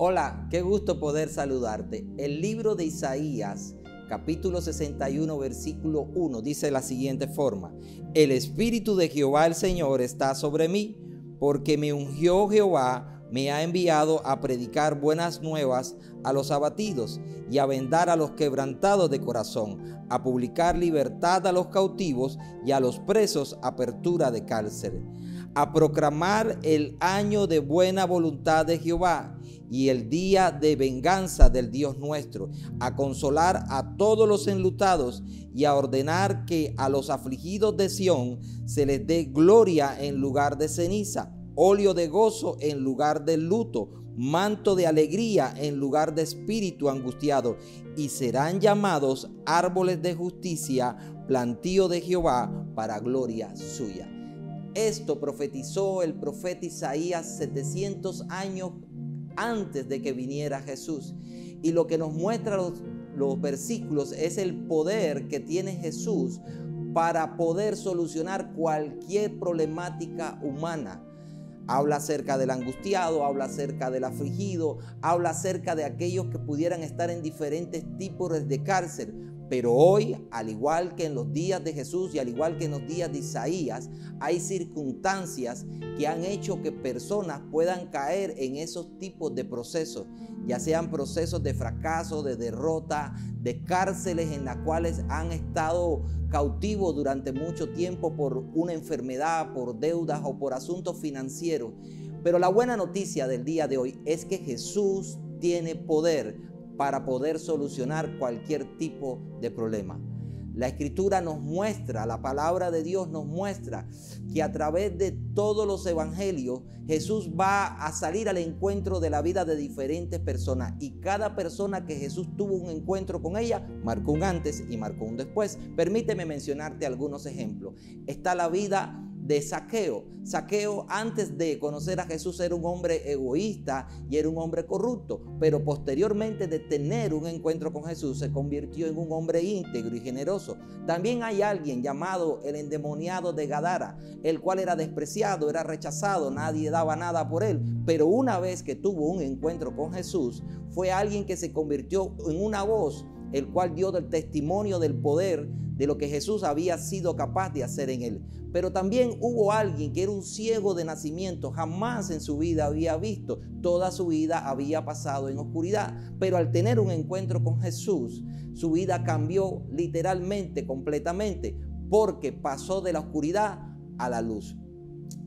Hola, qué gusto poder saludarte. El libro de Isaías, capítulo 61, versículo 1, dice la siguiente forma. El Espíritu de Jehová el Señor está sobre mí, porque me ungió Jehová, me ha enviado a predicar buenas nuevas a los abatidos y a vendar a los quebrantados de corazón, a publicar libertad a los cautivos y a los presos apertura de cárcel, a proclamar el año de buena voluntad de Jehová y el día de venganza del Dios nuestro, a consolar a todos los enlutados y a ordenar que a los afligidos de Sión se les dé gloria en lugar de ceniza, óleo de gozo en lugar de luto, manto de alegría en lugar de espíritu angustiado, y serán llamados árboles de justicia, plantío de Jehová para gloria suya. Esto profetizó el profeta Isaías 700 años antes de que viniera Jesús. Y lo que nos muestra los, los versículos es el poder que tiene Jesús para poder solucionar cualquier problemática humana. Habla acerca del angustiado, habla acerca del afligido, habla acerca de aquellos que pudieran estar en diferentes tipos de cárcel. Pero hoy, al igual que en los días de Jesús y al igual que en los días de Isaías, hay circunstancias que han hecho que personas puedan caer en esos tipos de procesos, ya sean procesos de fracaso, de derrota, de cárceles en las cuales han estado cautivos durante mucho tiempo por una enfermedad, por deudas o por asuntos financieros. Pero la buena noticia del día de hoy es que Jesús tiene poder para poder solucionar cualquier tipo de problema. La escritura nos muestra, la palabra de Dios nos muestra que a través de todos los evangelios Jesús va a salir al encuentro de la vida de diferentes personas y cada persona que Jesús tuvo un encuentro con ella marcó un antes y marcó un después. Permíteme mencionarte algunos ejemplos. Está la vida de Saqueo. Saqueo antes de conocer a Jesús era un hombre egoísta y era un hombre corrupto, pero posteriormente de tener un encuentro con Jesús se convirtió en un hombre íntegro y generoso. También hay alguien llamado el endemoniado de Gadara, el cual era despreciado, era rechazado, nadie daba nada por él, pero una vez que tuvo un encuentro con Jesús, fue alguien que se convirtió en una voz el cual dio el testimonio del poder de lo que Jesús había sido capaz de hacer en él. Pero también hubo alguien que era un ciego de nacimiento, jamás en su vida había visto, toda su vida había pasado en oscuridad, pero al tener un encuentro con Jesús, su vida cambió literalmente, completamente, porque pasó de la oscuridad a la luz.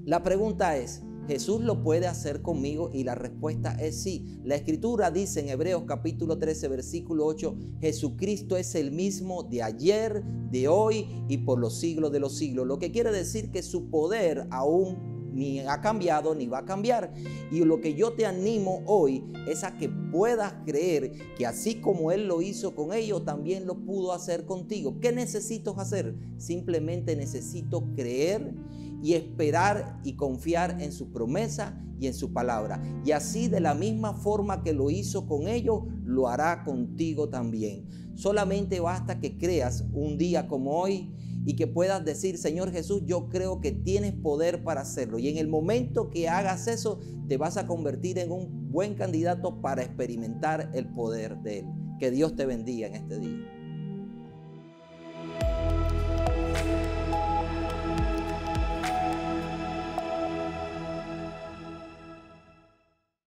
La pregunta es, ¿Jesús lo puede hacer conmigo? Y la respuesta es sí. La escritura dice en Hebreos capítulo 13, versículo 8, Jesucristo es el mismo de ayer, de hoy y por los siglos de los siglos. Lo que quiere decir que su poder aún ni ha cambiado ni va a cambiar. Y lo que yo te animo hoy es a que puedas creer que así como Él lo hizo con ellos, también lo pudo hacer contigo. ¿Qué necesito hacer? Simplemente necesito creer y esperar y confiar en su promesa y en su palabra. Y así de la misma forma que lo hizo con ellos, lo hará contigo también. Solamente basta que creas un día como hoy y que puedas decir, Señor Jesús, yo creo que tienes poder para hacerlo. Y en el momento que hagas eso, te vas a convertir en un buen candidato para experimentar el poder de Él. Que Dios te bendiga en este día.